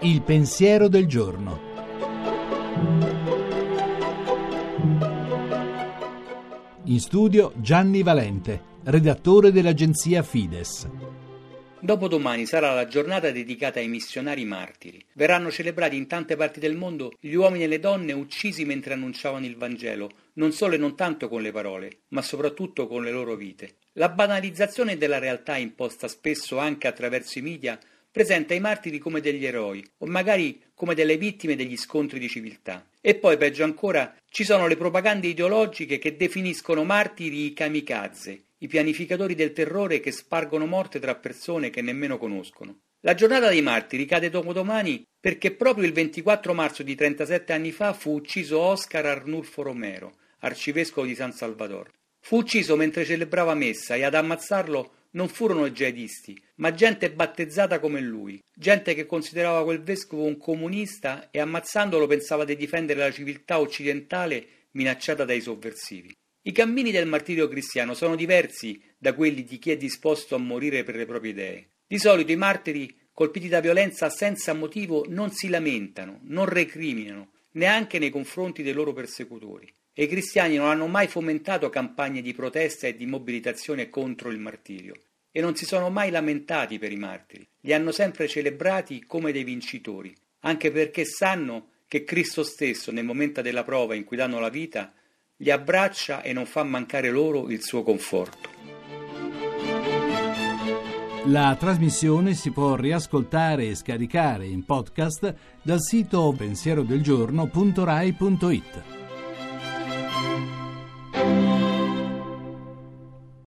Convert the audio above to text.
Il pensiero del giorno. In studio Gianni Valente, redattore dell'agenzia Fides. Dopodomani sarà la giornata dedicata ai missionari martiri. Verranno celebrati in tante parti del mondo gli uomini e le donne uccisi mentre annunciavano il Vangelo, non solo e non tanto con le parole, ma soprattutto con le loro vite. La banalizzazione della realtà imposta spesso anche attraverso i media presenta i martiri come degli eroi o magari come delle vittime degli scontri di civiltà. E poi, peggio ancora, ci sono le propagande ideologiche che definiscono martiri i kamikaze, i pianificatori del terrore che spargono morte tra persone che nemmeno conoscono. La giornata dei martiri cade dopodomani perché proprio il 24 marzo di 37 anni fa fu ucciso Oscar Arnulfo Romero, arcivescovo di San Salvador. Fu ucciso mentre celebrava messa e ad ammazzarlo non furono jihadisti, ma gente battezzata come lui, gente che considerava quel vescovo un comunista e ammazzandolo pensava di difendere la civiltà occidentale minacciata dai sovversivi. I cammini del martirio cristiano sono diversi da quelli di chi è disposto a morire per le proprie idee. Di solito i martiri, colpiti da violenza senza motivo, non si lamentano, non recriminano, neanche nei confronti dei loro persecutori. E i cristiani non hanno mai fomentato campagne di protesta e di mobilitazione contro il martirio e non si sono mai lamentati per i martiri, li hanno sempre celebrati come dei vincitori, anche perché sanno che Cristo stesso, nel momento della prova in cui danno la vita, li abbraccia e non fa mancare loro il suo conforto. La trasmissione si può riascoltare e scaricare in podcast dal sito pensierodelgiorno.rai.it.